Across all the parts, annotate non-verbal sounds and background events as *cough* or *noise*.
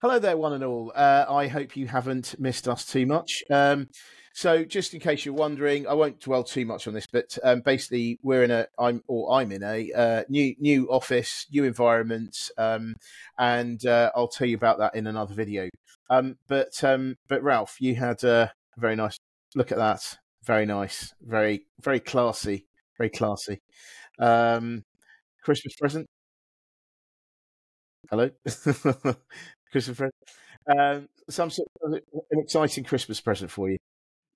Hello there, one and all. Uh, I hope you haven't missed us too much. Um, so, just in case you're wondering, I won't dwell too much on this, but um, basically, we're in a, I'm or I'm in a uh, new new office, new environment, um, and uh, I'll tell you about that in another video. Um, but um, but Ralph, you had a very nice look at that. Very nice, very very classy, very classy. Um, Christmas present. Hello. *laughs* Christmas present. Um, some sort of an exciting Christmas present for you.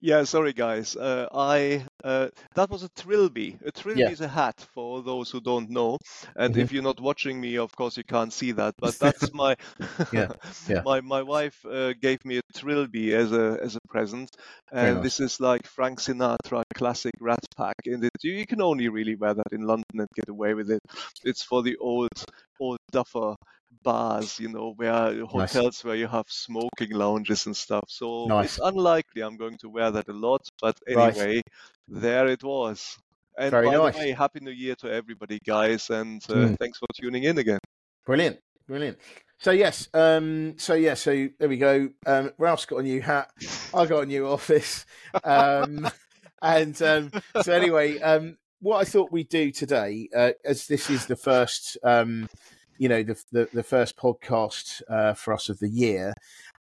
Yeah, sorry guys. Uh, I uh, that was a trilby. A trilby Yeah. is a hat for those who don't know. And Mhm. if you're not watching me, of course you can't see that. But *laughs* that's my Yeah, *laughs* yeah. my my wife uh, gave me a trilby as a as a present, and nice. this is like Frank Sinatra classic Rat Pack. And it, you, you can only really wear that in London and get away with it. It's for the old old duffer bars, you know, where hotels where you have smoking lounges and stuff. So Nice. it's unlikely I'm going to wear that a lot, but Right. anyway, there it was. And Very by nice. the way, happy New Year to everybody, guys, and uh, Mm. thanks for tuning in again. Brilliant, brilliant. So yes, um, so yeah, so there we go. Um, Ralph's got a new hat. *laughs* I got a new office, um, and um, so anyway, um, what I thought we'd do today, uh, as this is the first, um, you know, the the, the first podcast uh, for us of the year,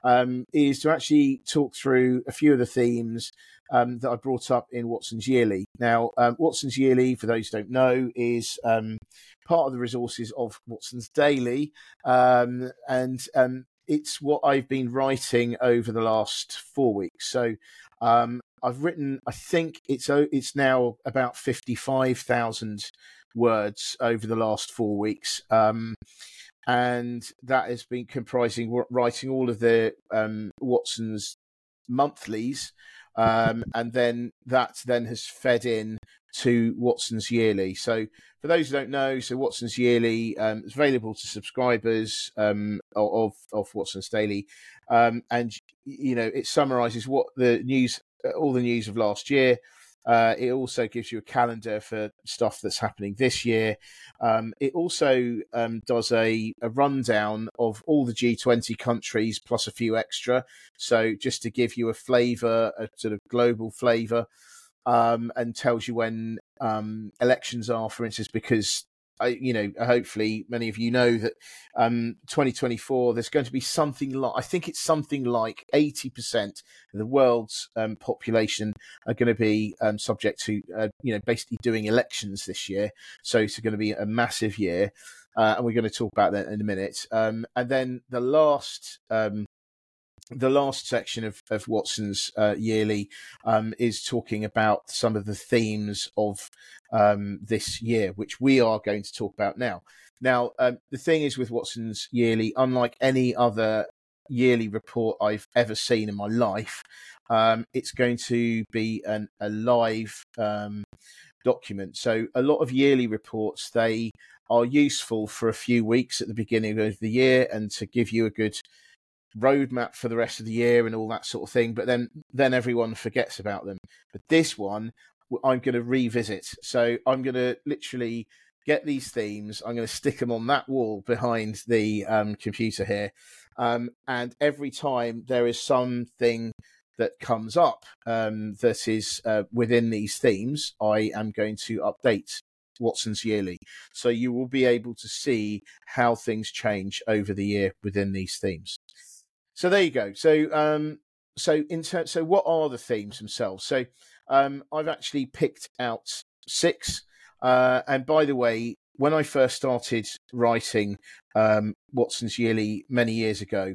um, is to actually talk through a few of the themes um, that I brought up in Watson's Yearly. Now, um, Watson's Yearly, for those who don't know, is um, part of the resources of Watson's Daily, um, and um, it's what I've been writing over the last four weeks. So um, I've written, I think it's it's now about fifty five thousand words over the last four weeks. Um, and that has been comprising writing all of the um, Watson's monthlies, um, and then that then has fed in to Watson's Yearly. So for those who don't know, so Watson's Yearly um, is available to subscribers um, of of Watson's Daily, um, and you know it summarises what the news, all the news of last year. Uh, it also gives you a calendar for stuff that's happening this year. Um, it also um, does a, a rundown of all the G20 countries plus a few extra. So just to give you a flavour, a sort of global flavour, um, and tells you when um, elections are, for instance, because. I, you know, hopefully, many of you know that um, 2024. There's going to be something like I think it's something like 80 percent of the world's um, population are going to be um, subject to, uh, you know, basically doing elections this year. So it's going to be a massive year, uh, and we're going to talk about that in a minute. Um, and then the last. The last section of, of Watson's uh, yearly um, is talking about some of the themes of um, this year, which we are going to talk about now. Now, um, the thing is with Watson's yearly, unlike any other yearly report I've ever seen in my life, um, it's going to be an, a live um, document. So, a lot of yearly reports they are useful for a few weeks at the beginning of the year and to give you a good roadmap for the rest of the year and all that sort of thing. But then then everyone forgets about them. But this one I'm going to revisit. So I'm going to literally get these themes. I'm going to stick them on that wall behind the um, computer here. Um, and every time there is something that comes up um, that is uh, within these themes, I am going to update Watson's Yearly. So you will be able to see how things change over the year within these themes. So there you go. So um, so in ter- so what are the themes themselves? So um, I've actually picked out six. Uh, and by the way, when I first started writing um, Watson's Yearly many years ago,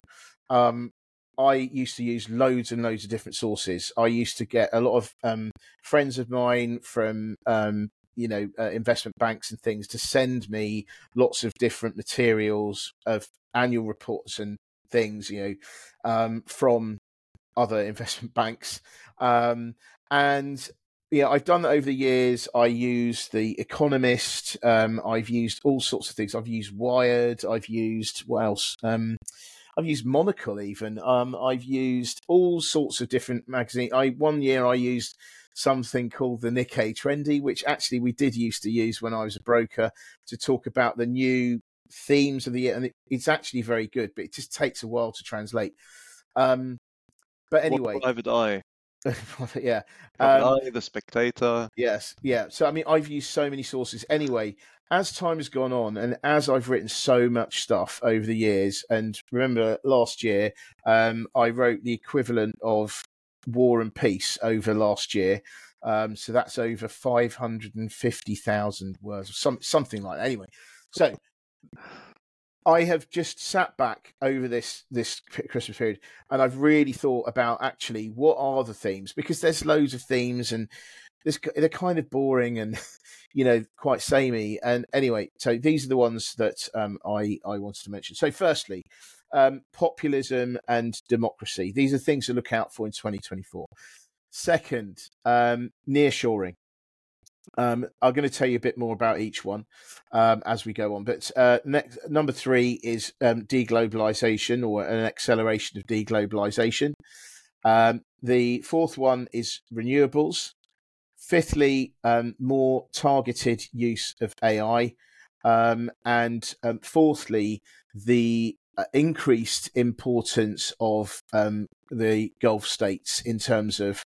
um, I used to use loads and loads of different sources. I used to get a lot of um, friends of mine from um, you know uh, investment banks and things to send me lots of different materials of annual reports and things, you know, um, from other investment *laughs* banks. Um, and yeah, I've done that over the years. I use the Economist. Um, I've used all sorts of things. I've used Wired. I've used what else? Um, I've used Monocle even. Um, I've used all sorts of different magazines. I one year I used something called the Nikkei Trendy, which actually we did used to use when I was a broker to talk about the new themes of the year, and it, it's actually very good, but it just takes a while to translate. Um, but anyway, What Private Eye, *laughs* yeah, Private um, Eye, The Spectator. yes, yeah. So I mean, I've used so many sources. Anyway, as time has gone on, and as I've written so much stuff over the years, and remember last year, um, I wrote the equivalent of War and Peace over last year. Um, so that's over five hundred and fifty thousand words, some something like that. Anyway, so I have just sat back over this this Christmas period, and I've really thought about actually what are the themes because there's loads of themes and there's, they're kind of boring and *laughs* you know quite samey. And anyway, so these are the ones that um, I I wanted to mention. So firstly, um, populism and democracy. These are things to look out for in 2024. Second, um, nearshoring. Um, I'm going to tell you a bit more about each one um, as we go on. But uh, next, number three is um, deglobalization or an acceleration of deglobalization. Um, the fourth one is renewables. Fifthly, um, more targeted use of AI. Um, and fourthly, the uh, increased importance of um, the Gulf states in terms of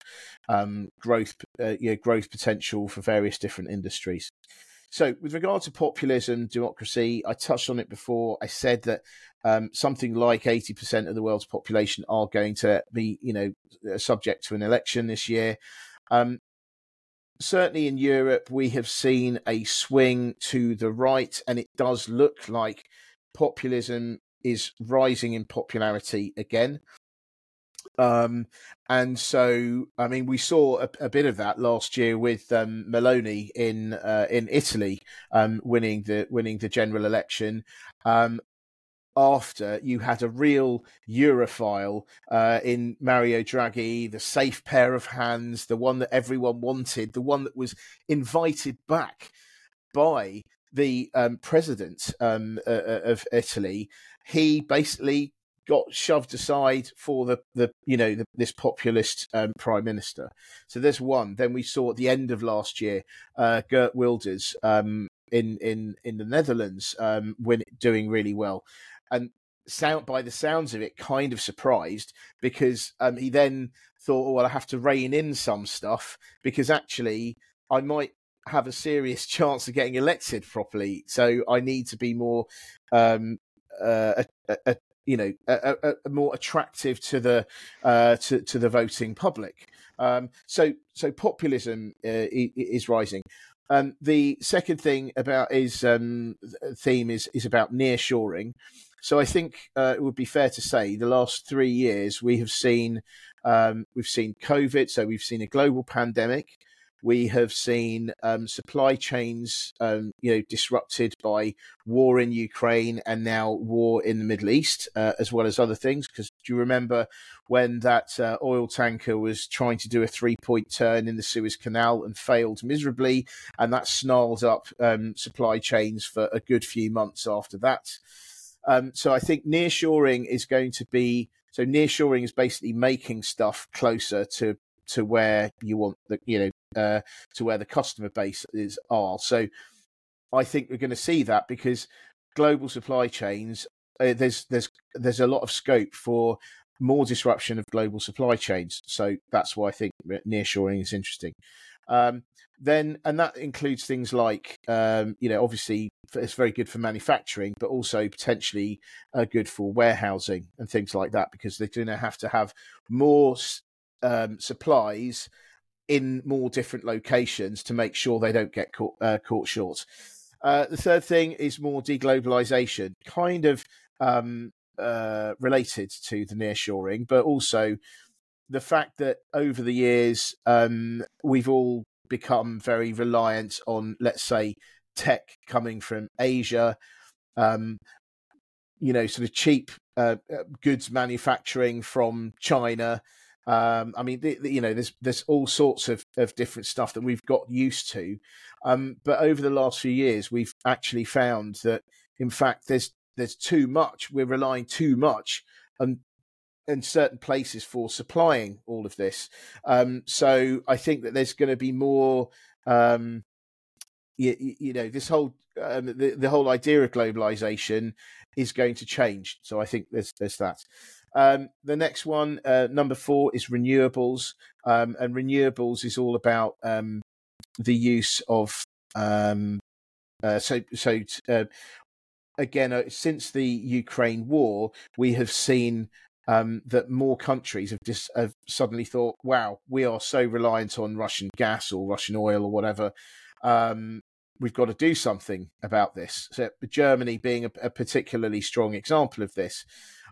um, growth, uh, growth potential for various different industries. So, with regard to populism, democracy, I touched on it before. I said that um, something like eighty percent of the world's population are going to be, you know, subject to an election this year. Um, certainly in Europe, we have seen a swing to the right, and it does look like populism is rising in popularity again. Um, and so, I mean, we saw a, a bit of that last year with um, Meloni in uh, in Italy um, winning the winning the general election. Um, after you had a real Europhile uh, in Mario Draghi, the safe pair of hands, the one that everyone wanted, the one that was invited back by the um, president um, uh, of Italy, he basically got shoved aside for the, the you know the, this populist um, prime minister. So there's one. Then we saw at the end of last year, uh, Geert Wilders um, in in in the Netherlands um, when doing really well, and sound by the sounds of it, kind of surprised because um, he then thought, oh, well, I have to rein in some stuff because actually I might have a serious *laughs* chance of getting elected properly. So I need to be more, um, uh, a, a, you know, a, more attractive to the uh, to to the voting public. Um, so so populism uh, is rising. Um, the second thing about is um, theme is is about nearshoring. So I think uh, it would be fair to say the last three years we have seen um, we've seen COVID, so we've seen a global pandemic. We have seen um, supply chains, um, you know, disrupted by war in Ukraine and now war in the Middle East, uh, as well as other things. Because do you remember when that uh, oil tanker was trying to do a three-point turn in the Suez Canal and failed miserably, and that snarled up um, supply chains for a good few months after that. Um, so I think nearshoring is going to be so nearshoring is basically making stuff closer to to where you want the you know uh, to where the customer base is are. So I think we're going to see that because global supply chains uh, there's there's there's a lot of scope for more disruption of global supply chains. So that's why I think nearshoring is interesting. Um, then, and that includes things like, um, you know, obviously it's very good for manufacturing, but also potentially uh, good for warehousing and things like that because they're going to have to have more um, supplies in more different locations to make sure they don't get caught, uh, caught short. Uh, the third thing is more deglobalization, kind of um, uh, related to the nearshoring, but also the fact that over the years um, we've all become very reliant on, let's say, tech coming from Asia, um, you know, sort of cheap uh, uh goods manufacturing from China, um, I mean, the, the, you know, there's there's all sorts of, of different stuff that we've got used to, um, but over the last few years, we've actually found that, in fact, there's there's too much. We're relying too much on in certain places for supplying all of this. Um, so I think that there's going to be more, um, you, you know this whole um, the, the whole idea of globalization is going to change. So I think there's there's that. Um, the next one, uh, number four, is renewables, um, and renewables is all about um, the use of um, uh, so so uh, again uh, since the Ukraine war, we have seen um, that more countries have just have suddenly thought, "Wow, we are so reliant on Russian gas or Russian oil or whatever. Um, we've got to do something about this." So Germany being a, a particularly strong example of this.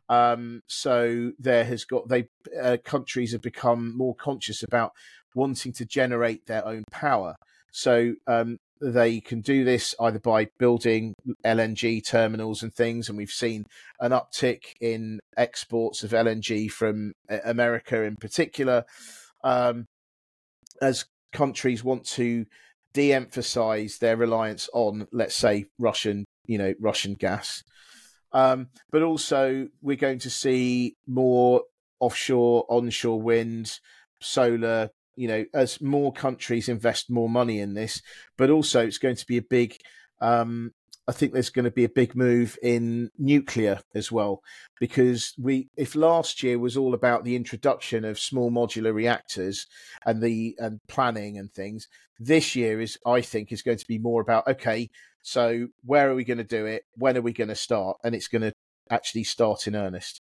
Um, so there has got they uh, countries have become more conscious about wanting to generate their own power. So um, they can do this either by building LNG terminals and things, and we've seen an uptick in exports of LNG from uh, America in particular, um, as countries want to de-emphasize their reliance on, let's say, Russian, you know, Russian gas. Um, but also, we're going to see more offshore, onshore wind, solar, you know, as more countries invest more money in this. But also, it's going to be a big, um, I think there's going to be a big move in nuclear as well, because we, if last year was all about the introduction of small modular reactors and the and planning and things, this year is, I think, is going to be more about okay, so where are we going to do it? When are we going to start? And it's going to actually start in earnest.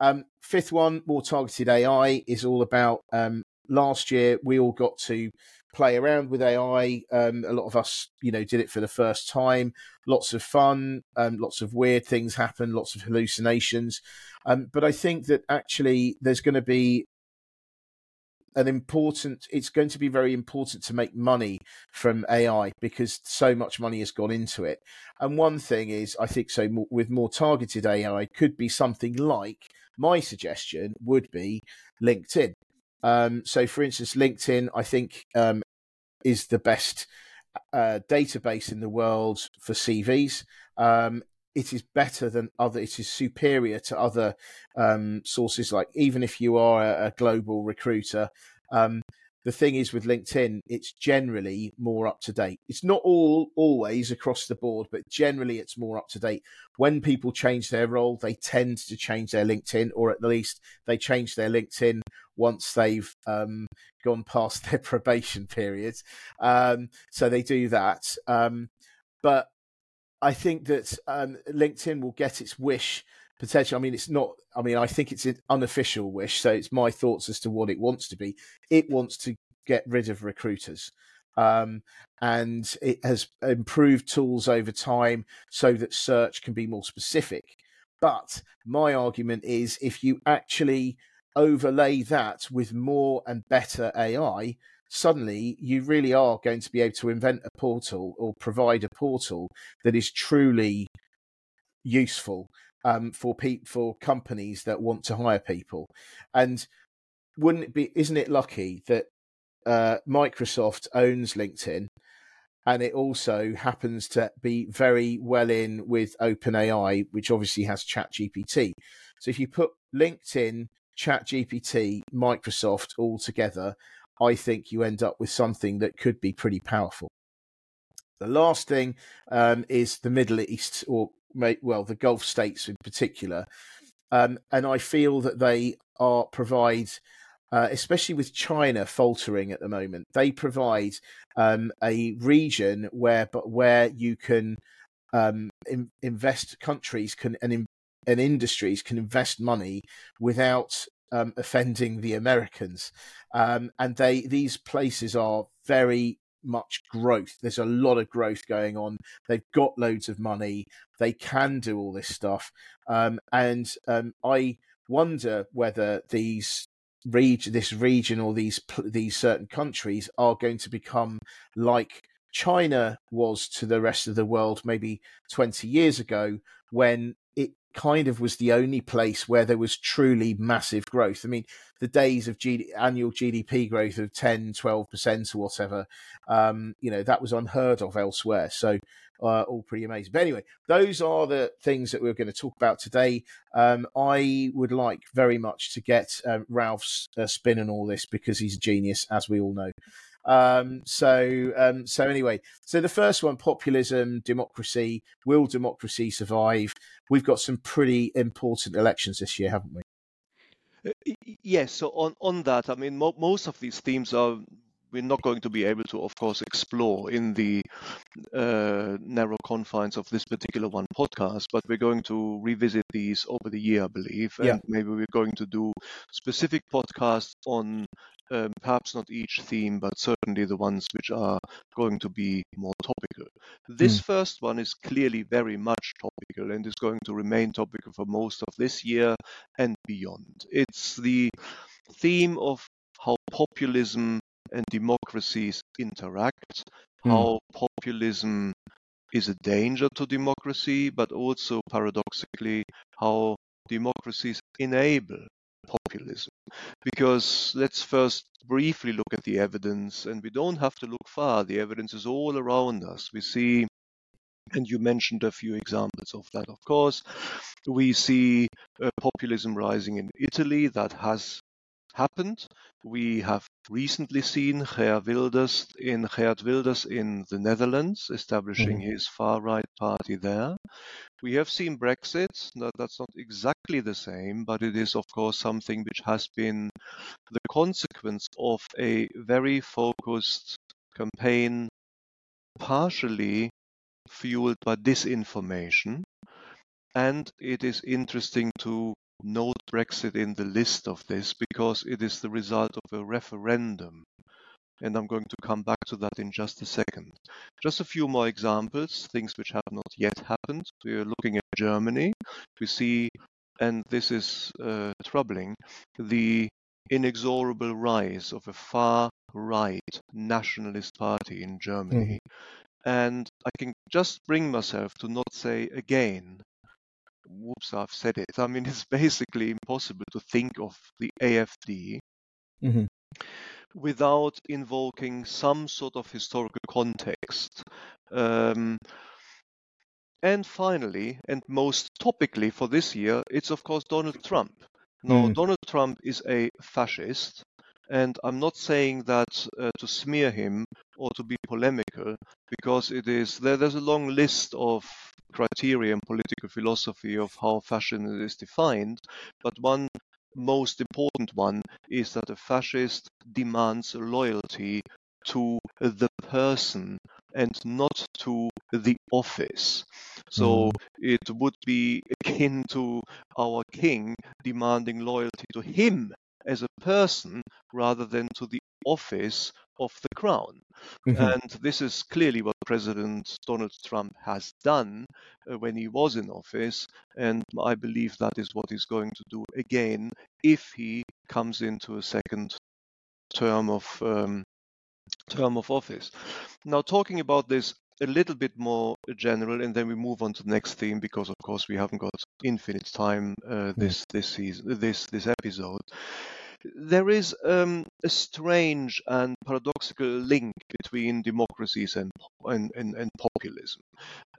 Um, fifth one, more targeted AI, is all about. Um, last year, we all got to play around with AI. Um, a lot of us, you know, did it for the first time. Lots of fun, um, lots of weird things happen, lots of hallucinations. Um, but I think that actually there's going to be an important it's going to be very important to make money from AI because so much money has gone into it. And one thing is I think so with more targeted AI could be something like my suggestion would be LinkedIn. Um, so for instance LinkedIn I think um, is the best uh, database in the world for CVs. Um, it is better than other it is superior to other um, sources like even if you are a, a global recruiter um, the thing is with linkedin it's generally more up to date it's not all always across the board but generally it's more up to date when people change their role they tend to change their linkedin or at least they change their linkedin once they've um, gone past *laughs* their probation period. Um, so they do that. Um, but I think that um, LinkedIn will get its wish potentially. I mean, it's not. I mean, I think it's an unofficial wish, so it's my thoughts as to what it wants to be. It wants to get rid of recruiters. Um, and it has improved tools over time so that search can be more specific. But my argument is if you actually overlay that with more and better AI, suddenly you really are going to be able to invent a portal or provide a portal that is truly useful um, for pe- for companies that want to hire people. And wouldn't it be? Isn't it lucky that uh, Microsoft owns LinkedIn, and it also happens to be very well in with OpenAI, which obviously has ChatGPT. So if you put LinkedIn, ChatGPT, Microsoft all together, I think you end up with something that could be pretty powerful. The last thing um, is the Middle East, or well, the Gulf states in particular, um, and I feel that they are provide, uh, especially with China faltering at the moment, they provide um, a region where but where you can um, in, invest countries can and, and industries can invest money without um, offending the Americans. Um, and they these places are very much growth. There's a lot of growth going on. They've got loads of money. They can do all this stuff. Um, and um, I wonder whether these region, this region, or these these certain countries are going to become like China was to the rest of the world maybe 20 years ago when it kind of was the only place where there was truly massive growth. I mean, the days of G- annual GDP growth of 10, 12% or whatever, um, you know, that was unheard of elsewhere. So, uh, all pretty amazing. But anyway, those are the things that we're going to talk about today. Um, I would like very much to get uh, Ralph's uh, spin on all this because he's a genius, as we all know. Um, so, um, so anyway, so the first one, populism, democracy. Will democracy survive? We've got some pretty important elections this year, haven't we? Uh, yes. So on on that, I mean, mo- most of these themes are we're not going to be able to, of course, explore in the uh, narrow confines of this particular one podcast, but we're going to revisit these over the year, I believe, and Yeah. maybe we're going to do specific podcasts on um, perhaps not each theme, but certainly the ones which are going to be more topical. This first one is clearly very much topical and is going to remain topical for most of this year and beyond. It's the theme of how populism and democracies interact, Hmm. how populism is a danger to democracy, but also paradoxically, how democracies enable populism. Because let's first briefly look at the evidence, and we don't have to look far, the evidence is all around us. We see, and you mentioned a few examples of that, of course. We see uh, populism rising in Italy, that has happened. We have recently seen Geert Wilders in Geert Wilders in the Netherlands establishing Mhm. his far right party there. We have seen Brexit. Now, that's not exactly the same, but it is of course something which has been the consequence of a very focused campaign, partially fueled by disinformation. And it is interesting to note Brexit in the list of this because it is the result of a referendum. And I'm going to come back to that in just a second. Just a few more examples, things which have not yet happened. We're looking at Germany. We see, and this is uh, troubling, the inexorable rise of a far right nationalist party in Germany. And I can just bring myself to not say again whoops, I've said it. *laughs* I mean, it's basically impossible to think of the AFD Mhm. without invoking some sort of historical context. Um, and finally, and most topically for this year, it's of course Donald Trump. Now, Mm. Donald Trump is a fascist, and I'm not saying that uh, to smear him or to be polemical, because it is there, there's a long list of criteria in political philosophy of how fascism is defined, but one most important one is that a fascist demands loyalty to the person and not to the office. So it would be akin to our king demanding loyalty to him as a person rather than to the office of the crown. Mhm. And this is clearly what President Donald Trump has done uh, when he was in office. And I believe that is what he's going to do again if he comes into a second term of um, term of office. Now, talking about this a little bit more general, and then we move on to the next theme because, of course, we haven't got infinite time uh, this this season, this this episode. There is um, a strange and paradoxical link between democracies and and, and, and populism.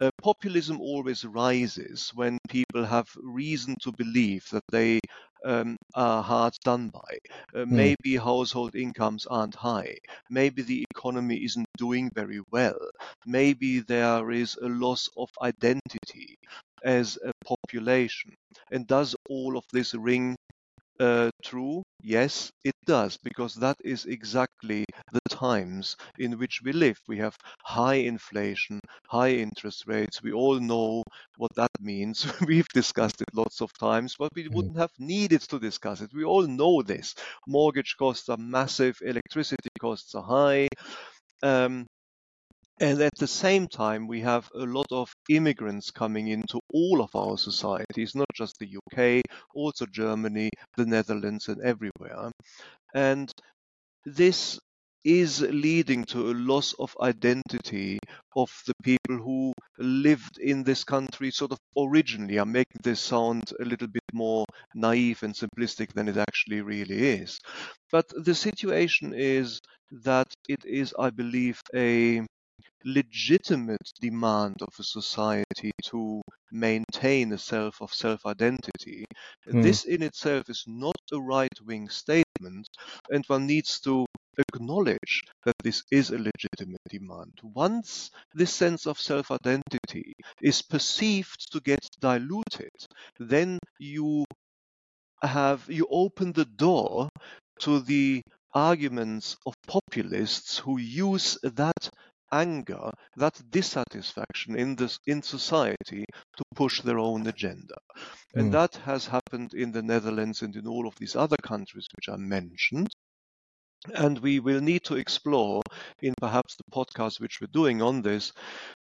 Uh, populism always rises when people have reason to believe that they um, are hard done by. Uh, maybe household incomes aren't high. Maybe the economy isn't doing very well. Maybe there is a loss of identity as a population. And does all of this ring uh, true? Yes, it does, because that is exactly the times in which we live. We have high inflation, high interest rates. We all know what that means. *laughs* We've discussed it lots of times, but we Mhm. wouldn't have needed to discuss it. We all know this. Mortgage costs are massive, electricity costs are high. Um, and at the same time, we have a lot of immigrants coming into all of our societies, not just the UK, also Germany, the Netherlands, and everywhere. And this is leading to a loss of identity of the people who lived in this country sort of originally. I'm making this sound a little bit more naive and simplistic than it actually really is. But the situation is that it is, I believe, a legitimate demand of a society to maintain a self of self identity. Hmm. This in itself is not a right wing statement, and one needs to acknowledge that this is a legitimate demand. Once this sense of self identity is perceived to get diluted, then you have you open the door to the arguments of populists who use that anger, that dissatisfaction in this in society to push their own agenda. Mm. And hmm. that has happened in the Netherlands and in all of these other countries which are mentioned. And we will need to explore in perhaps the podcast which we're doing on this,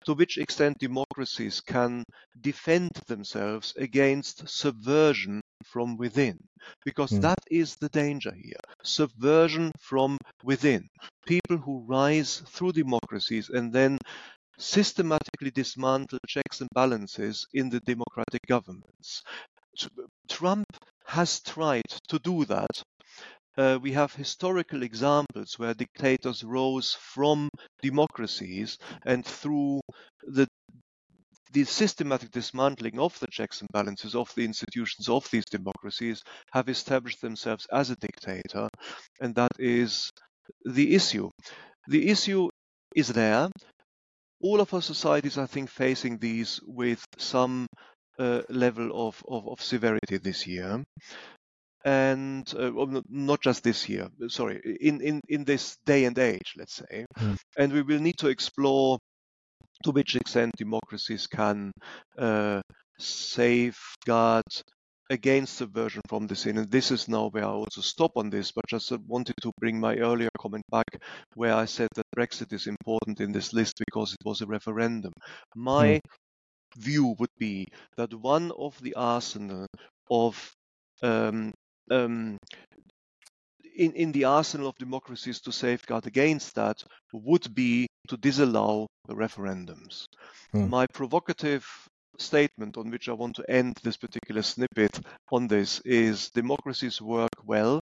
to which extent democracies can defend themselves against subversion from within. Because mm. that is the danger here subversion from within. People who rise through democracies and then systematically dismantle checks and balances in the democratic governments. Trump has tried to do that uh, we have historical examples where dictators rose from democracies and through the the systematic dismantling of the checks and balances of the institutions of these democracies have established themselves as a dictator, and that is the issue. The issue is there. All of our societies, I think, facing these with some uh, level of, of, of, severity this year and uh, well, not just this year sorry in, in in this day and age let's say mm. and we will need to explore to which extent democracies can uh, safeguard against subversion from the scene. And this is now where I also stop on this, but just wanted to bring my earlier comment back where I said that Brexit is important in this list because it was a referendum. My mm. view would be that one of the arsenal of um, um, in, in the arsenal of democracies to safeguard against that would be to disallow referendums. Hmm. My provocative statement on which I want to end this particular snippet on this is democracies work well.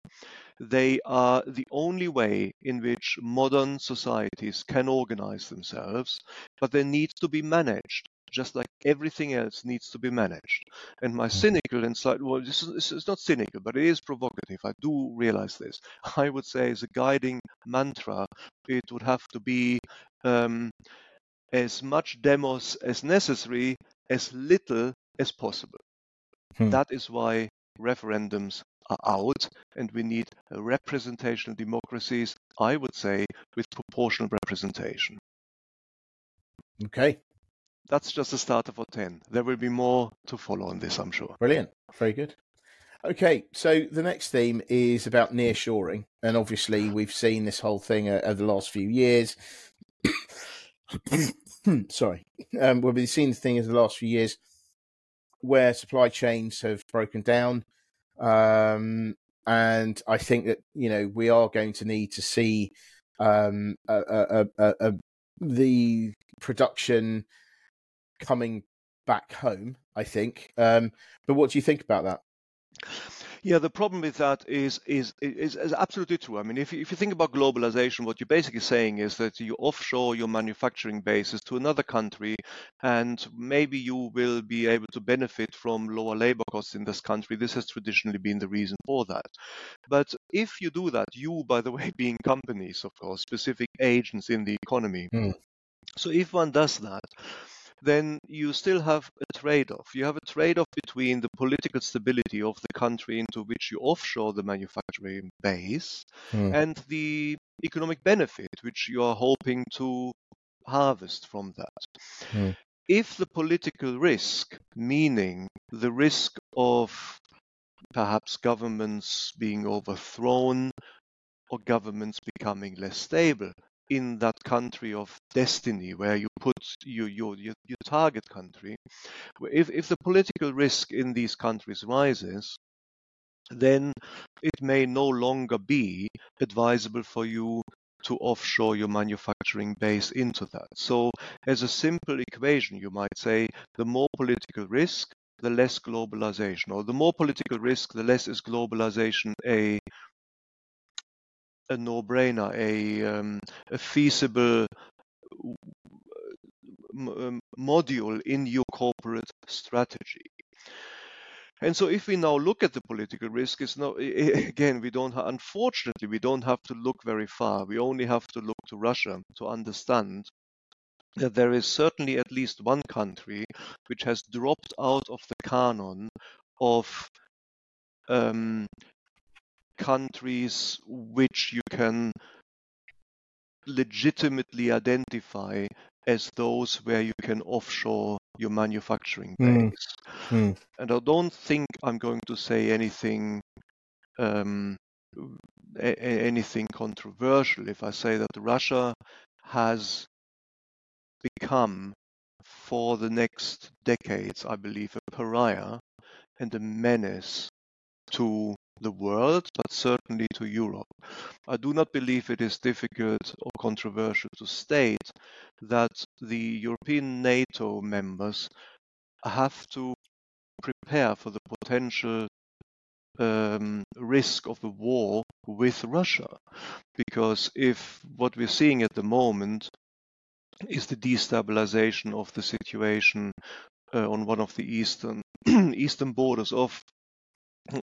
They are the only way in which modern societies can organize themselves, but they need to be managed just like everything else needs to be managed. And my mm-hmm. cynical and slightly, well, this is, is not cynical, but it is provocative. I do realize this. *laughs* I would say as a guiding mantra, it would have to be um, as much demos as necessary, as little as possible. Hmm. That is why referendums are out, and we need representational democracies, I would say, with proportional representation. Okay, that's just a starter for 10. There will be more to follow on this, I'm sure. Brilliant. Very good. Okay, so the next theme is about nearshoring. And obviously, we've seen this whole thing uh, over the last few years. *coughs* Sorry. Um, we've seen the thing over the last few years where supply chains have broken down. Um, and I think that, you know, we are going to need to see um, a, a, a, the production coming back home, I think. Um, but what do you think about that? Yeah, the problem with that is is is, is absolutely true. I mean, if you, if you think about globalization, what you're basically saying is that you offshore your manufacturing bases to another country, and maybe you will be able to benefit from lower labor costs in this country. This has traditionally been the reason for that. But if you do that, you, by the *laughs* way, being companies, of course, specific agents in the economy. Mm. So if one does that, then you still have a trade off. You have a trade off between the political stability of the country into which you offshore the manufacturing base mm. and the economic benefit which you are hoping to harvest from that. Mm. If the political risk, meaning the risk of perhaps governments being overthrown or governments becoming less stable, in that country of destiny where you put your, your, your, target country, if, if the political risk in these countries rises, then it may no longer be advisable for you to offshore your manufacturing base into that. So, as a simple equation, you might say the more political risk, the less globalization, or the more political risk, the less is globalization a a no-brainer, a, um, a feasible um, module in your corporate strategy. And so, if we now look at the political risk, it's no again we don't unfortunately we don't have to look very far. We only have to look to Russia to understand that there is certainly at least one country which has dropped out of the canon of um, countries which you can legitimately identify as those where you can offshore your manufacturing Mm. base. Mm. And I don't think I'm going to say anything um, a- anything controversial if I say that Russia has become for the next decades, I believe, a pariah and a menace to the world, but certainly to Europe. I do not believe it is difficult or controversial to state that the European NATO members have to prepare for the potential um, risk of a war with Russia. Because if what we're seeing at the moment is the destabilization of the situation uh, on one of the eastern *clears throat* eastern borders of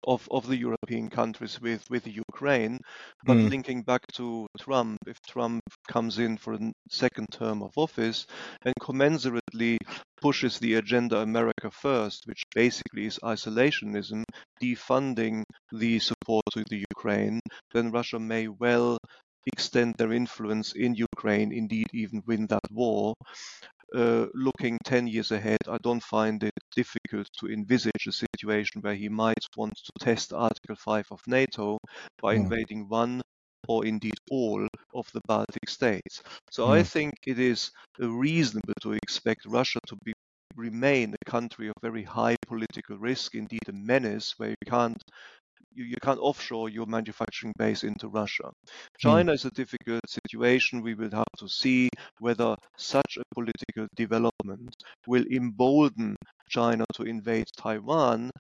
of of the European countries with with Ukraine, but Mm. linking back to Trump, if Trump comes in for a second term of office and commensurately pushes the agenda America first, which basically is isolationism, defunding the support to the Ukraine, then Russia may well extend their influence in Ukraine, indeed even win that war. Uh, looking 10 years ahead, I don't find it difficult to envisage a situation where he might want to test Article 5 of NATO by Mm. invading one or indeed all of the Baltic states. So I Mm. think it is uh, reasonable to expect Russia to be remain a country of very high political risk, indeed a menace where you can't you, you can't offshore your manufacturing base into Russia. Hmm. China is a difficult situation. We will have to see whether such a political development will embolden China to invade Taiwan.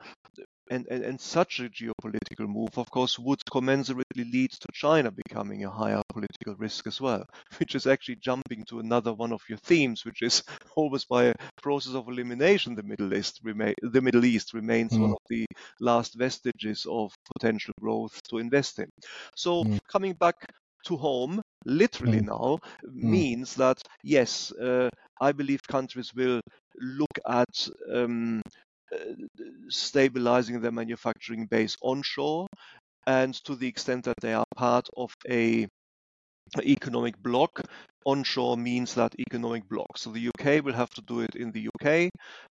And, and, and such a geopolitical move, of course, would commensurately lead to China becoming a higher political risk as well, *laughs* which is actually jumping to another one of your themes, which is *laughs* always by a process of elimination, the Middle East, remain, the Middle East remains one Mm. of the last vestiges of potential growth to invest in. So Mm. coming back to home, literally Mm. now, means that yes, uh, I believe countries will look at um, stabilizing their manufacturing base onshore, and to the extent that they are part of a economic bloc, onshore means that economic bloc. So the UK will have to do it in the UK,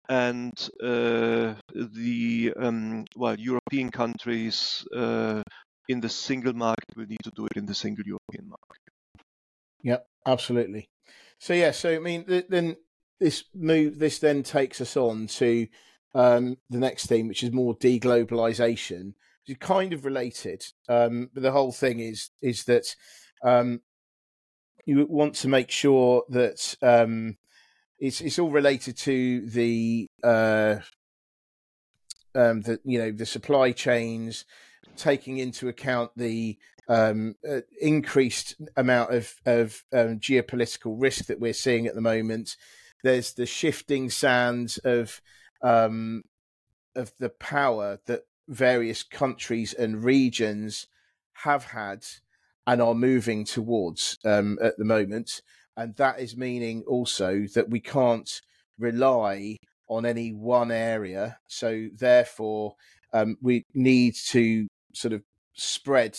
and uh, the um, well European countries uh, in the single market will need to do it in the single European market. Yep, absolutely. So yeah, so I mean, th- then this move, this then takes us on to um, the next theme, which is more deglobalization, which is kind of related. Um, but the whole thing is is that um, you want to make sure that um, it's it's all related to the uh, um, the you know the supply chains, taking into account the um, uh, increased amount of of um, geopolitical risk that we're seeing at the moment. There's the shifting sands of um, of the power that various countries and regions have had and are moving towards um, at the moment, and that is meaning also that we can't rely on any one area. So therefore, um, we need to sort of spread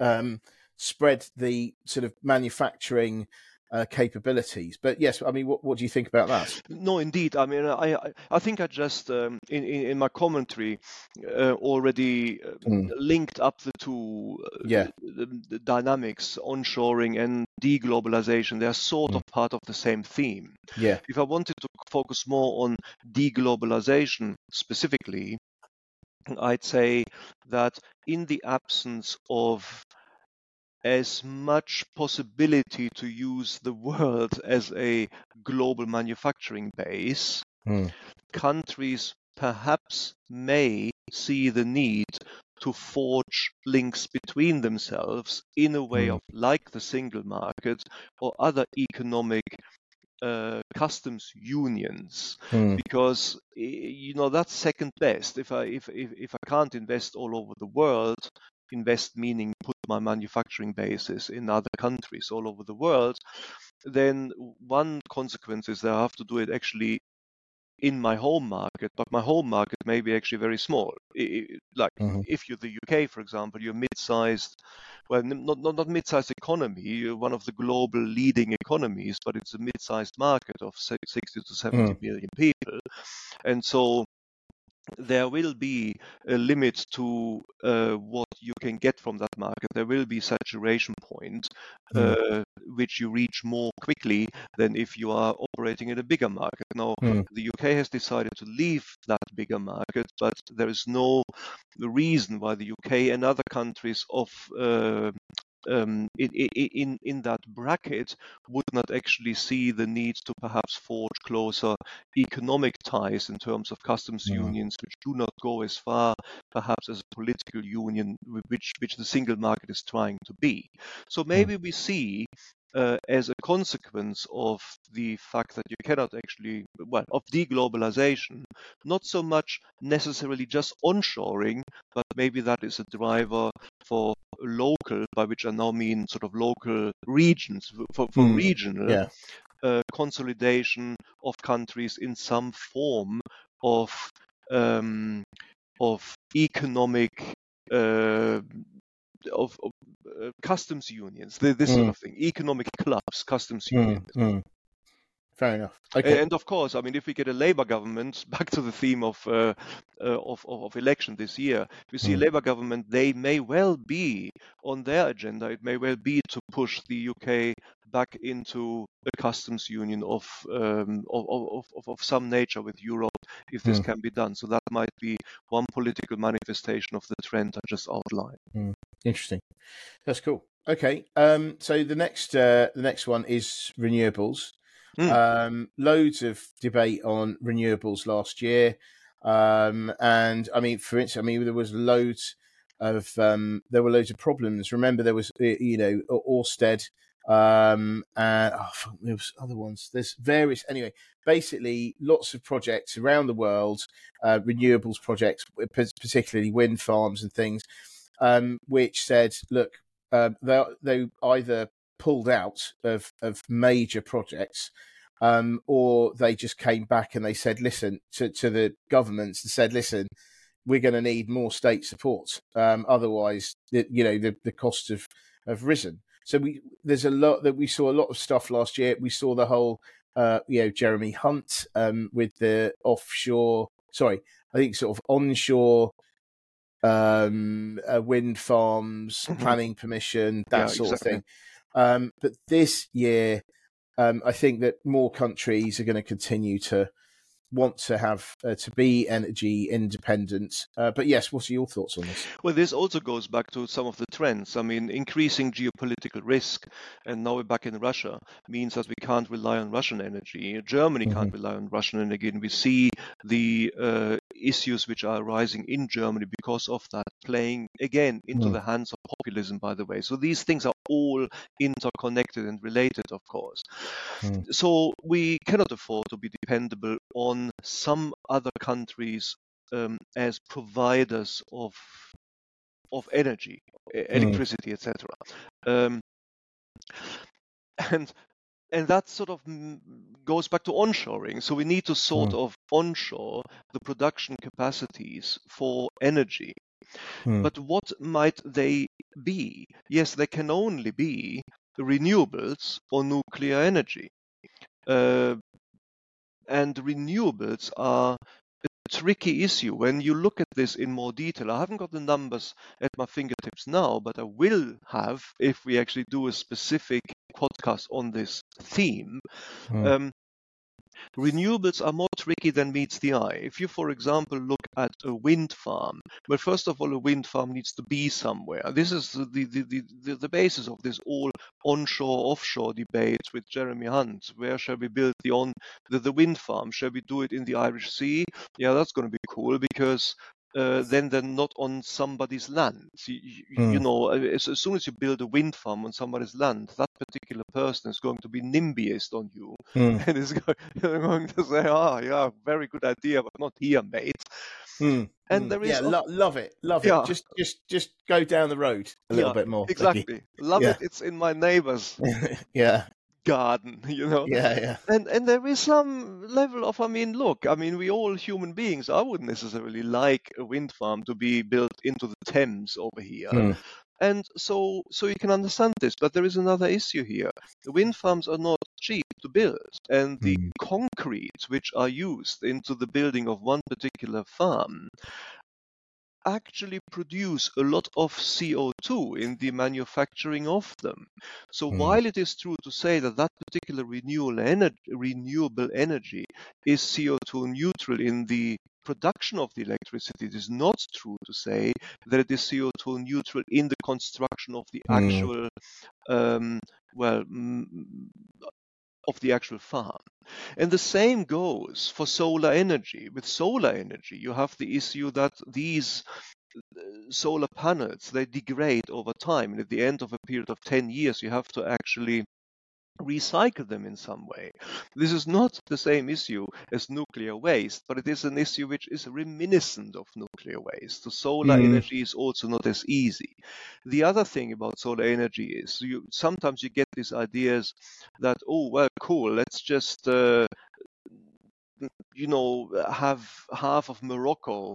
um, spread the sort of manufacturing uh, capabilities. But yes, I mean, what, what do you think about that? No, indeed. I mean, I I, think I just um, in, in in my commentary uh, already Mm. linked up the two uh, Yeah. the, the dynamics, onshoring and deglobalization. They are sort Mm. of part of the same theme. Yeah. If I wanted to focus more on deglobalization specifically, I'd say that in the absence of as much possibility to use the world as a global manufacturing base, Mm. countries perhaps may see the need to forge links between themselves in a way Mm. of like the single market or other economic uh, customs unions Mm. because you know that's second best. If I if, if if I can't invest all over the world, invest meaning put my manufacturing bases in other countries all over the world, then one consequence is that I have to do it actually in my home market, but my home market may be actually very small. Like Mhm. if you're the UK, for example, you're mid-sized, well, not not not mid-sized economy, you're one of the global leading economies, but it's a mid-sized market of 60 to 70 million people, and so there will be a limit to uh, what you can get from that market. There will be saturation point, Mm. uh, which you reach more quickly than if you are operating in a bigger market. Now, Mm. the UK has decided to leave that bigger market, but there is no reason why the UK and other countries of uh, um, in, in in that bracket would not actually see the need to perhaps forge closer economic ties in terms of customs Mm. unions, which do not go as far perhaps as a political union, which which the single market is trying to be. So maybe we see. Uh, as a consequence of the fact that you cannot actually, well, of deglobalization, not so much necessarily just onshoring, but maybe that is a driver for local, by which I now mean sort of local regions, for, for Mm, regional yeah. uh, consolidation of countries in some form of um, of economic uh, of, of uh, customs unions, th- this sort Mm. of thing, economic clubs, customs Mm. unions. Mm. Fair enough. Okay. And of course, I mean, if we get a Labour government, *laughs* back to the theme of uh, uh, of, of of election this year, if we see a Mm. Labour government, they may well be on their agenda. It may well be to push the UK back into a customs union of um, of, of, of, of some nature with Europe, if this Mm. can be done. So that might be one political manifestation of the trend I just outlined. Interesting. That's cool. Okay. Um, so the next uh, the next one is renewables. Mm. Um, loads of debate on renewables last year. Um, and I mean, for instance, I mean, there was loads of um, there were loads of problems. Remember, there was uh, you know Orsted, um, and oh, there was other ones. There's various anyway. Basically, lots of projects around the world, uh, renewables projects, particularly wind farms and things, um, which said, look, uh, they they either pulled out of of major projects um, or they just came back and they said, listen to, to the governments and said, listen, we're going to need more state support. Um, otherwise, the, you know, the, the costs have, have risen. So we there's a lot that we saw a lot of stuff last year. We saw the whole, uh, you know, Jeremy Hunt um, with the offshore, sorry, I think sort of onshore um, uh, wind farms, Mhm. planning permission, that Yeah, sort exactly. of thing. Um, but this year, um, I think that more countries are going to continue to want to have uh, to be energy independent. Uh, but yes, what are your thoughts on this? Well, this also goes back to some of the trends. I mean, increasing geopolitical risk, and now we're back in Russia, means that we can't rely on Russian energy. Germany can't rely on Russian energy, and we see the uh, issues which are arising in Germany because of that playing again into Mm. the hands of populism, by the way. So these things are all interconnected and related, of course. Mm. So we cannot afford to be dependable on some other countries um, as providers of of energy, e- electricity, etc. Um, and and that sort of mm, goes back to onshoring. So we need to sort Mm. of onshore the production capacities for energy. Mm. But what might they be? Yes, they can only be renewables or nuclear energy. Uh, and renewables are a tricky issue. When you look at this in more detail, I haven't got the numbers at my fingertips now, but I will have if we actually do a specific podcast on this theme. Mm. Um, renewables are more tricky than meets the eye. If you, for example, look at a wind farm, well, first of all, a wind farm needs to be somewhere. This is the, the, the, the, basis of this all onshore offshore debate with Jeremy Hunt. Where shall we build the on the, the wind farm? Shall we do it in the Irish Sea? Yeah, that's going to be cool because uh, then they're not on somebody's land. You, you, you Mm. know, as, as soon as you build a wind farm on somebody's land, that particular person is going to be NIMBYist on you Mm. *laughs* and is *laughs* going to say, "Ah, yeah, very good idea, but not here, mate." Mm. And Mm. there is yeah, lo- love it, love Yeah. it. Just, just, just go down the road a little Yeah, bit more. Becky. exactly love Yeah. it. It's in my neighbor's *laughs* yeah, garden, you know. yeah, yeah. And and there is some level of, I mean, look, I mean, we all human beings. I wouldn't necessarily like a wind farm to be built into the Thames over here. Mm. And so, so you can understand this, but there is another issue here. The wind farms are not cheap to build, and the Mm. concrete which are used into the building of one particular farm actually produce a lot of CO2 in the manufacturing of them. So Mm. while it is true to say that that particular renewable energy, renewable energy is CO2 neutral in the production of the electricity, it is not true to say that it is CO2 neutral in the construction of the Mm. actual, um, well, mm, of the actual farm. And the same goes for solar energy. With solar energy, you have the issue that these uh, solar panels they degrade over time, and at the end of a period of 10 years, you have to actually recycle them in some way. This is not the same issue as nuclear waste, but it is an issue which is reminiscent of nuclear waste. The solar Mm. energy is also not as easy. The other thing about solar energy is you sometimes you get these ideas that oh well cool let's just uh, you know have half of Morocco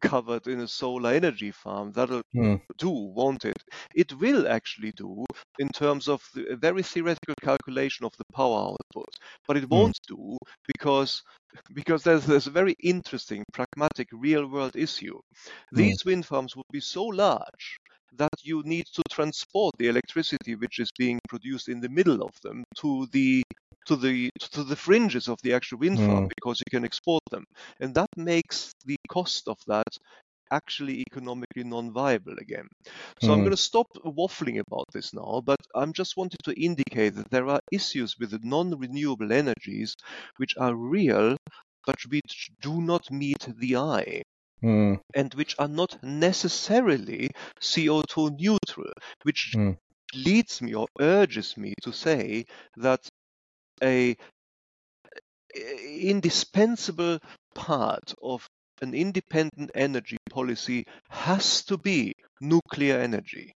covered in a solar energy farm that'll Mm. do won't it? It will actually do in terms of the, a very theoretical calculation of the power output but it won't do because because there's there's a very interesting pragmatic real world issue these wind farms would be so large that you need to transport the electricity which is being produced in the middle of them to the to the to the fringes of the actual wind farm Mm. because you can export them and that makes the cost of that actually economically non-viable again so i'm Mm. going to stop waffling about this now but i'm just wanting to indicate that there are issues with the non-renewable energies which are real but which do not meet the eye Mm. and which are not necessarily CO2 neutral, which Mm. leads me or urges me to say that a indispensable part of an independent energy policy has to be nuclear energy.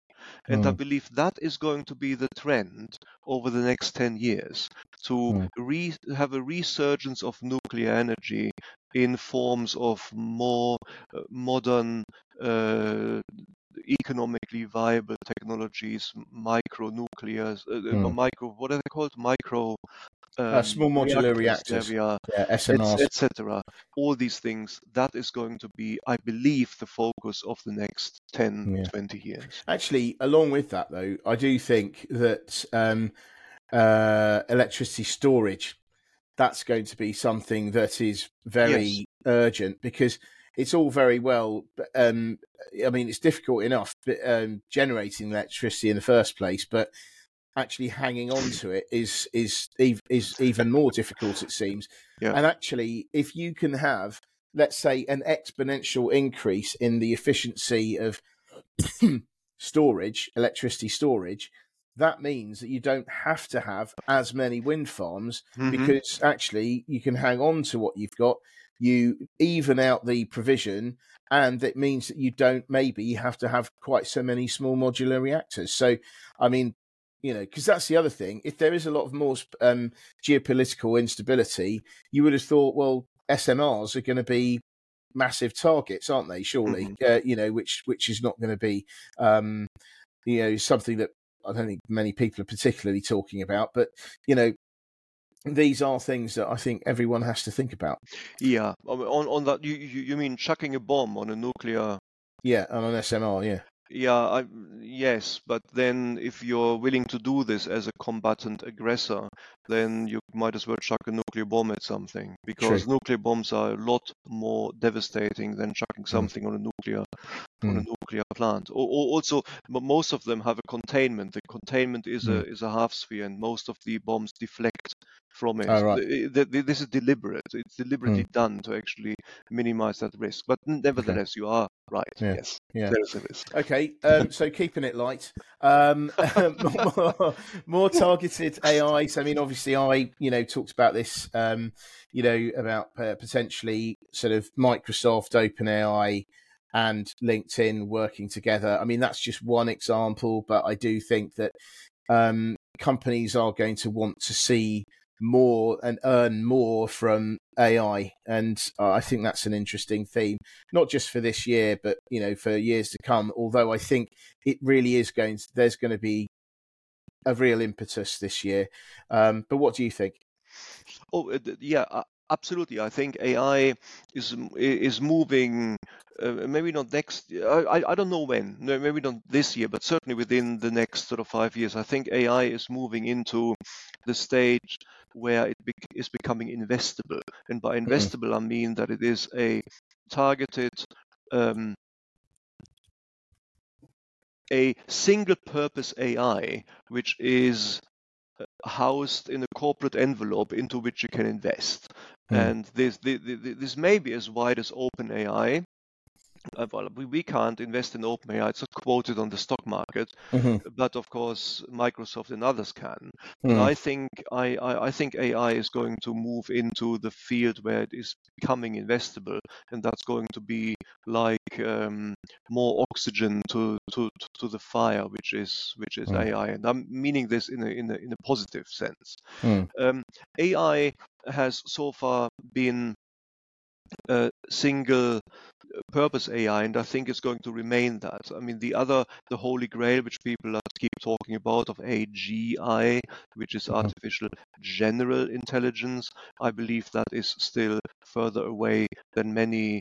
And I Mm. believe that is going to be the trend over the next 10 years to Mm. re- have a resurgence of nuclear energy in forms of more uh, modern, uh, economically viable technologies, micronuclears, uh, uh, Mm. micro, what are they called? Micro. Uh, small modular reactors. we Yeah, SMRs. etc. All these things, that is going to be, I believe, the focus of the next 10, Yeah. 20 years. Actually, along with that, though, I do think that um, uh, electricity storage that's going to be something that is very Yes. urgent because it's all very well. Um, I mean, it's difficult enough but, um, generating electricity in the first place, but actually hanging on to it is is is even more difficult. It seems. Yeah. And actually, if you can have, let's say, an exponential increase in the efficiency of *clears throat* storage, electricity storage, that means that you don't have to have as many wind farms Mhm. because actually you can hang on to what you've got. You even out the provision, and it means that you don't maybe have to have quite so many small modular reactors. So, I mean, you know, because that's the other thing. If there is a lot of more um, geopolitical instability, you would have thought, well, SMRs are going to be massive targets, aren't they? Surely, uh, you know, which which is not going to be, um, you know, something that I don't think many people are particularly talking about. But you know, these are things that I think everyone has to think about. Yeah, on on that, you you mean chucking a bomb on a nuclear? Yeah, on an SMR, yeah. Yeah, I, yes, but then if you're willing to do this as a combatant aggressor, then you might as well chuck a nuclear bomb at something because nuclear bombs are a lot more devastating than chucking mm. something on a nuclear on a nuclear plant. O- o- also, m- most of them have a containment. The containment is a is a half sphere, and most of the bombs deflect from it. Oh, right. Th- th- th- This is deliberate. It's deliberately done to actually minimize that risk. But nevertheless, you are right. Yeah. Yes, Yeah. there is a risk. Okay, um, so keeping it light, um, *laughs* more, more targeted AI. So, I mean, obviously, I you know talked about this, um, you know, about uh, potentially sort of Microsoft, OpenAI, and LinkedIn working together. I mean, that's just one example, but I do think that um, companies are going to want to see more and earn more from AI, and uh, I think that's an interesting theme not just for this year, but you know for years to come. Although I think it really is going. To, there's going to be a real impetus this year. Um, but what do you think? Oh, uh, yeah, uh, absolutely. I think AI is is moving. Uh, maybe not next. I, I don't know when. No, maybe not this year, but certainly within the next sort of five years. I think AI is moving into the stage where it bec- is becoming investable. And by investable, I mean that it is a targeted. Um, a single purpose AI, which is uh, housed in a corporate envelope into which you can invest. Hmm. And this, thi- thi- thi- this may be as wide as OpenAI. Uh, well, we, we can't invest in OpenAI, it's not quoted on the stock market, Mm-hmm. but of course Microsoft and others can. But I think I, I, I think AI is going to move into the field where it is becoming investable, and that's going to be like um, more oxygen to, to, to the fire, which is which is Mm. AI, and I'm meaning this in a in a in a positive sense. Mm. Um, AI has so far been a single purpose AI, and I think it's going to remain that. I mean, the other, the holy grail, which people are, keep talking about, of AGI, which is Mhm. artificial general intelligence, I believe that is still further away than many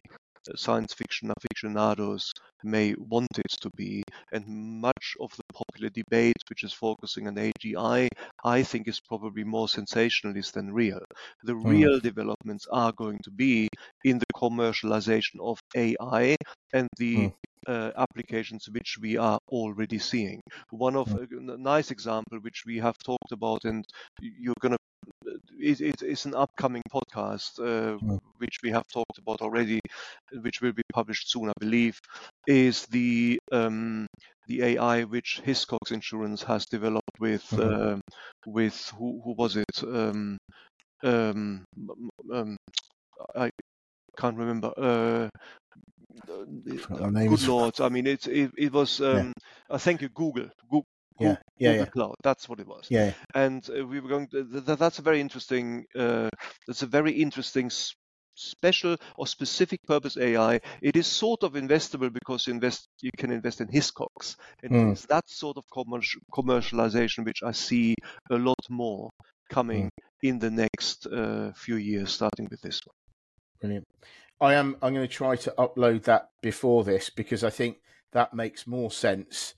science fiction aficionados may want it to be. And much of the popular debate, which is focusing on AGI, I think is probably more sensationalist than real. The Mm. real developments are going to be in the commercialization of AI and the Mm. uh, applications which we are already seeing. One of a a n- nice example which we have talked about, and you're gonna. It, it, it's an upcoming podcast uh, Mm. which we have talked about already, which will be published soon, I believe, is the um, the AI which Hiscox Insurance has developed with Mhm. uh, with who who was it? Um, um, um, I can't remember. Uh, name good is- lord! I mean, it it, it was. Yeah. Um, uh, thank you, Google. Google, Yeah, yeah, yeah, Cloud. That's what it was. yeah. And uh, we were going. To, th- th- that's a very interesting. Uh, that's a very interesting. s- Special or specific purpose AI, it is sort of investable because you invest, you can invest in Hiscox, and Mm. it's that sort of commercial, commercialization which I see a lot more coming in the next uh, few years, starting with this one. Brilliant. I am. I'm going to try to upload that before this because I think that makes more sense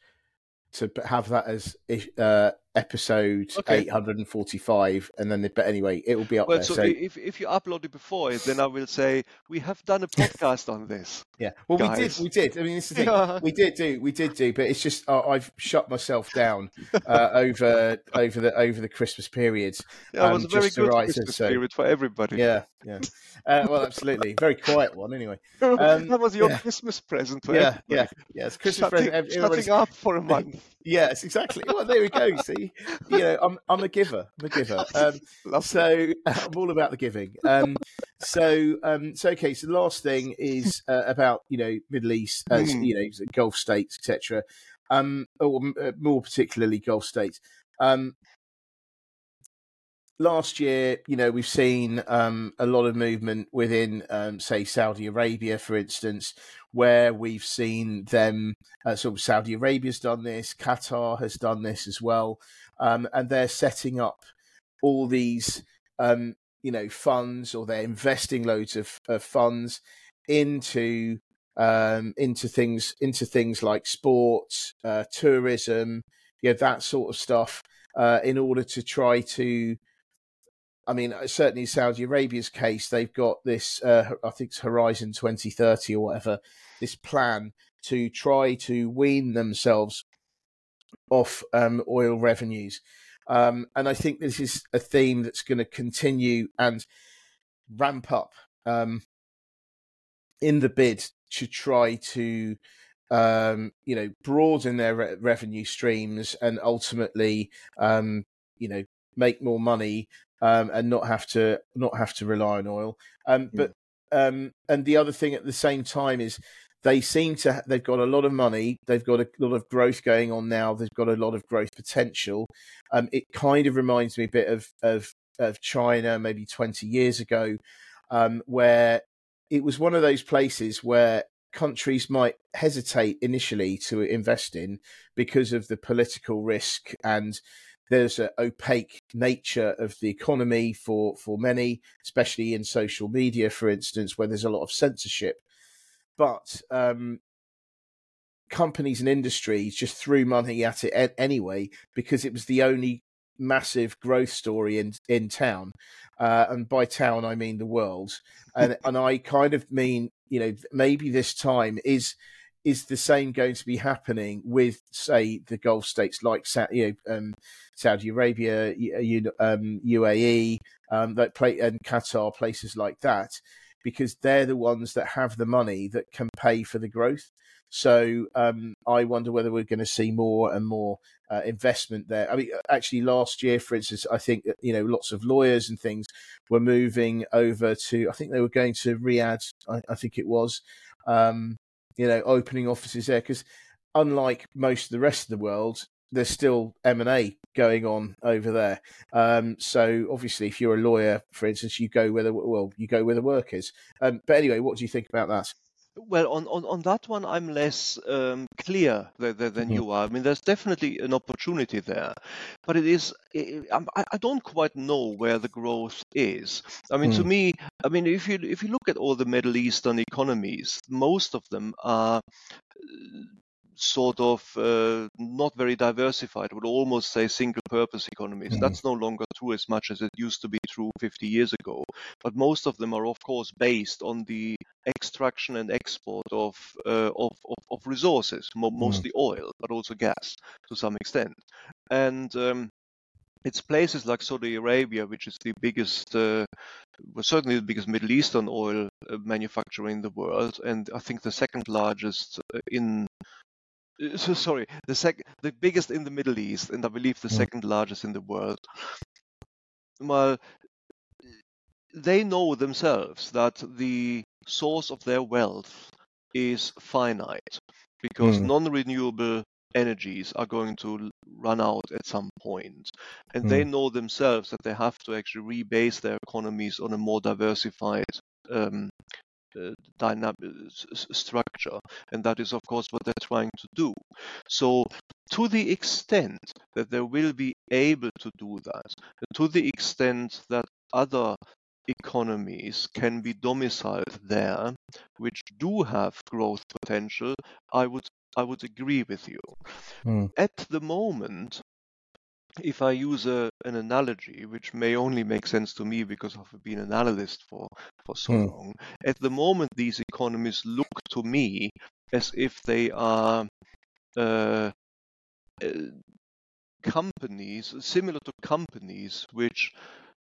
to have that as uh, episode Okay. 845, and then. The, but anyway, it will be up Well, there. so, So, if if you upload it before then I will say we have done a *laughs* podcast on this. yeah. Well, we did. We did. I mean, this is the thing. Yeah. We did do. We did do. But it's just uh, I've shut myself down uh, over over the over the Christmas period. Yeah, it was Um, a very good write Christmas so- period for everybody. Yeah. Yeah. Uh, well, absolutely. Very quiet one. Anyway. *laughs* Um, that was your yeah. Christmas present Yeah. Yeah. Yeah. It's Christmas Shutting, present. Shutting up for a month. Yes, exactly. Well, there we go. See, you know, I'm I'm a giver. I'm a giver. Um, so *laughs* I'm all about the giving. Um, so um, so okay. So the last thing is uh, about you know Middle East, uh, Hmm. you know Gulf states, etc. Um, or uh, more particularly Gulf states. Um, last year, you know, we've seen um, a lot of movement within, um, say, Saudi Arabia, for instance, where we've seen them. Uh, sort of Saudi Arabia's done this, Qatar has done this as well, um, and they're setting up all these, um, you know, funds, or they're investing loads of, of funds into um, into things into things like sports, uh, tourism, yeah, that sort of stuff, uh, in order to try to I mean, uh, certainly Saudi Arabia's case, they've got this, uh, I think it's Horizon 2030 or whatever, this plan to try to wean themselves off um, oil revenues. Um, and I think this is a theme that's going to continue and ramp up um, in the bid to try to, um, you know, broaden their re- revenue streams and ultimately, um, you know, make more money um, and not have to not have to rely on oil. Um, but um, and the other thing at the same time is they seem to they've got a lot of money they've got a lot of growth going on now they've got a lot of growth potential um, it kind of reminds me a bit of of, of china maybe 20 years ago um, where it was one of those places where countries might hesitate initially to invest in because of the political risk and there's an opaque nature of the economy for for many especially in social media for instance where there's a lot of censorship. But um, companies and industries just threw money at it anyway because it was the only massive growth story in in town, uh, and by town I mean the world, and and I kind of mean you know maybe this time is is the same going to be happening with say the Gulf states like you know, um, Saudi Arabia, um, UAE, um, that play and Qatar, places like that because they're the ones that have the money that can pay for the growth. So um, I wonder whether we're going to see more and more uh, investment there. I mean, actually, last year, for instance, I think you know lots of lawyers and things were moving over to. I think they were going to Riyadh. I, I think it was. Um, you know, opening offices there because unlike most of the rest of the world, there's still M and A going on over there. Um, so obviously, if you're a lawyer, for instance, you go where the well, you go where the work is. Um, but anyway, what do you think about that? Well, on, on, on that one, I'm less um, clear than, than mm-hmm. you are. I mean, there's definitely an opportunity there, but it is it, I, I don't quite know where the growth is. I mean, mm. to me, I mean, if you if you look at all the Middle Eastern economies, most of them are sort of uh, not very diversified, would almost say single purpose economies. Mm-hmm. That's no longer true as much as it used to be true 50 years ago. But most of them are, of course, based on the extraction and export of, uh, of, of, of, resources, mo- mm-hmm. mostly oil, but also gas to some extent. And um, it's places like Saudi Arabia, which is the biggest, uh, well, certainly the biggest Middle Eastern oil uh, manufacturer in the world, and I think the second largest uh, in *laughs* so sorry, the sec, the biggest in the Middle East, and I believe the mm. second largest in the world. Well, they know themselves that the source of their wealth is finite because mm. non-renewable energies are going to run out at some point and mm. they know themselves that they have to actually rebase their economies on a more diversified um, dynamic structure and that is of course what they're trying to do so to the extent that they will be able to do that to the extent that other economies can be domiciled there which do have growth potential i would i would agree with you mm. at the moment if I use a, an analogy, which may only make sense to me because I've been an analyst for, for so mm. long, at the moment these economies look to me as if they are uh, uh, companies, similar to companies which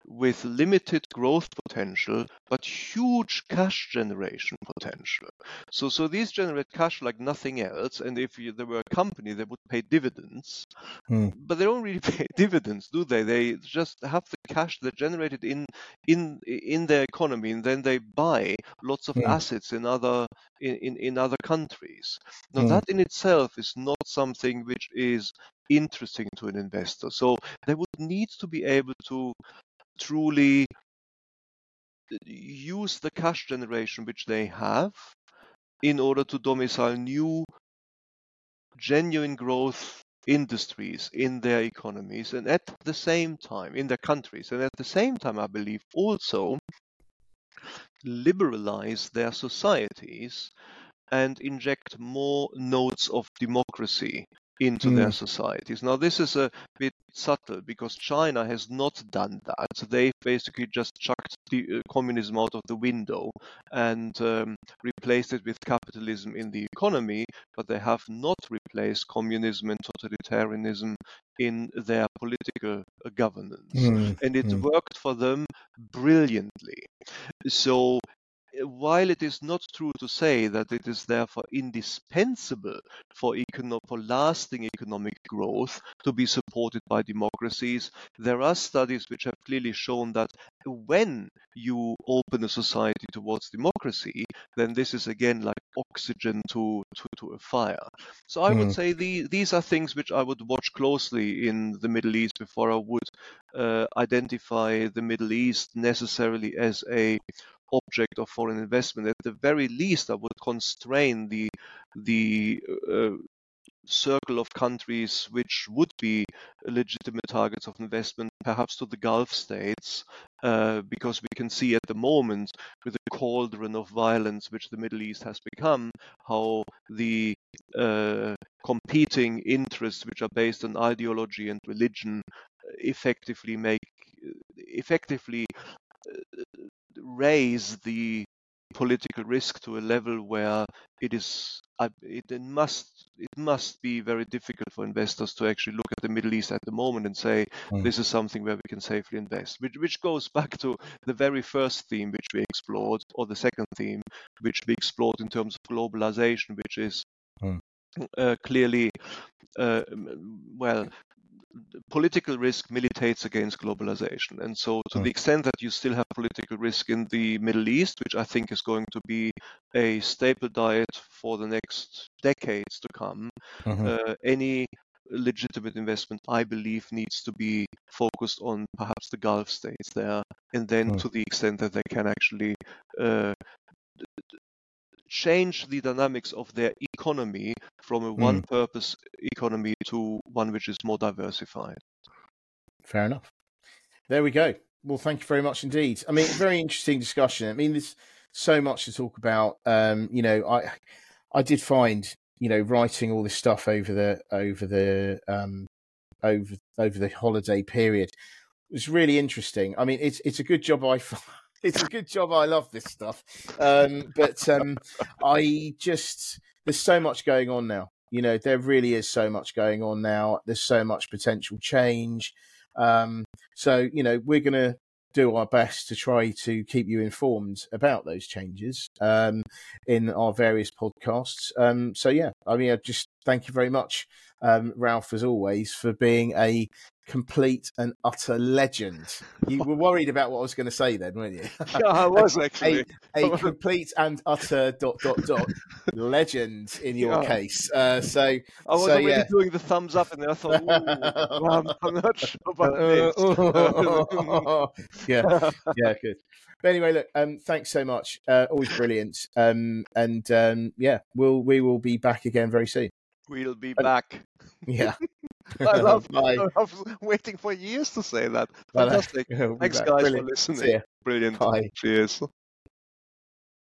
with limited growth potential but huge cash generation potential. So, so these generate cash like nothing else. And if you, there were a company, they would pay dividends, hmm. but they don't really *laughs* pay dividends, do they? They just have the cash that generated in in in their economy, and then they buy lots of hmm. assets in other in, in, in other countries. Now, hmm. that in itself is not something which is interesting to an investor. So they would need to be able to truly use the cash generation which they have in order to domicile new genuine growth industries in their economies and at the same time in their countries. And at the same time i believe also liberalize their societies and inject more notes of democracy into mm. their societies. Now, this is a bit subtle because China has not done that. They've basically just chucked chucked the, uh, communism out of the window and um, replaced it with capitalism in the economy, but they have not replaced communism and totalitarianism in their political uh, governance. Mm, and it mm. worked for them brilliantly. So while it is not true to say that it is therefore indispensable for, econo- for lasting economic growth to be supported by democracies, there are studies which have clearly shown that when you open a society towards democracy, then this is again like oxygen to, to, to a fire. So I would Mm. say the, these are things which I would watch closely in the Middle East before I would uh, identify the Middle East necessarily as a object of foreign investment. At the very least, I would constrain the the uh, circle of countries which would be legitimate targets of investment, perhaps to the Gulf states, uh, because we can see at the moment, with the cauldron of violence which the Middle East has become, how the uh, competing interests, which are based on ideology and religion, effectively make effectively uh, raise the political risk to a level where it is uh, it, it must it must be very difficult for investors to actually look at the Middle East at the moment and say Mm. this is something where we can safely invest which which goes *laughs* back to the very first theme which we explored or the second theme which we explored in terms of globalization which is Mm. uh, clearly uh, well political risk militates against globalization. And so, to Mm. the extent that you still have political risk in the Middle East, which I think is going to be a staple diet for the next decades to come, Mhm. uh, any legitimate investment, I believe, needs to be focused on perhaps the Gulf states there. And then, Mm. to the extent that they can actually uh, change the dynamics of their economy from a one purpose economy to one which is more diversified. Fair enough. There we go. Well, thank you very much indeed. I mean, very interesting discussion. I mean, there's so much to talk about. Um, you know, I I did find you know writing all this stuff over the over the um over over the holiday period was really interesting. I mean, it's it's a good job I *laughs* it's a good job I love this stuff. Um, but um, I just there's so much going on now. You know, there really is so much going on now. There's so much potential change. Um, so you know, we're going to do our best to try to keep you informed about those changes um, in our various podcasts. Um, so yeah, I mean, I just thank you very much, um, Ralph, as always, for being a complete and utter legend. You were worried about what I was going to say then, weren't you? *laughs* Yeah, I was *laughs* a, actually. a *laughs* complete and utter dot dot dot legend in your Yeah. case. Uh, so I was so, already yeah. doing the thumbs up, and then I thought, I'm, I'm not sure about this. yeah, yeah, good. But anyway, look, um, thanks so much. Uh, always brilliant. Um, and um, yeah, we'll we will be back again very soon. we'll be back. Yeah. *laughs* I love. *laughs* I was waiting for years to say that. Fantastic. *laughs* Thanks, guys, Brilliant. for listening. Brilliant. Bye. Cheers.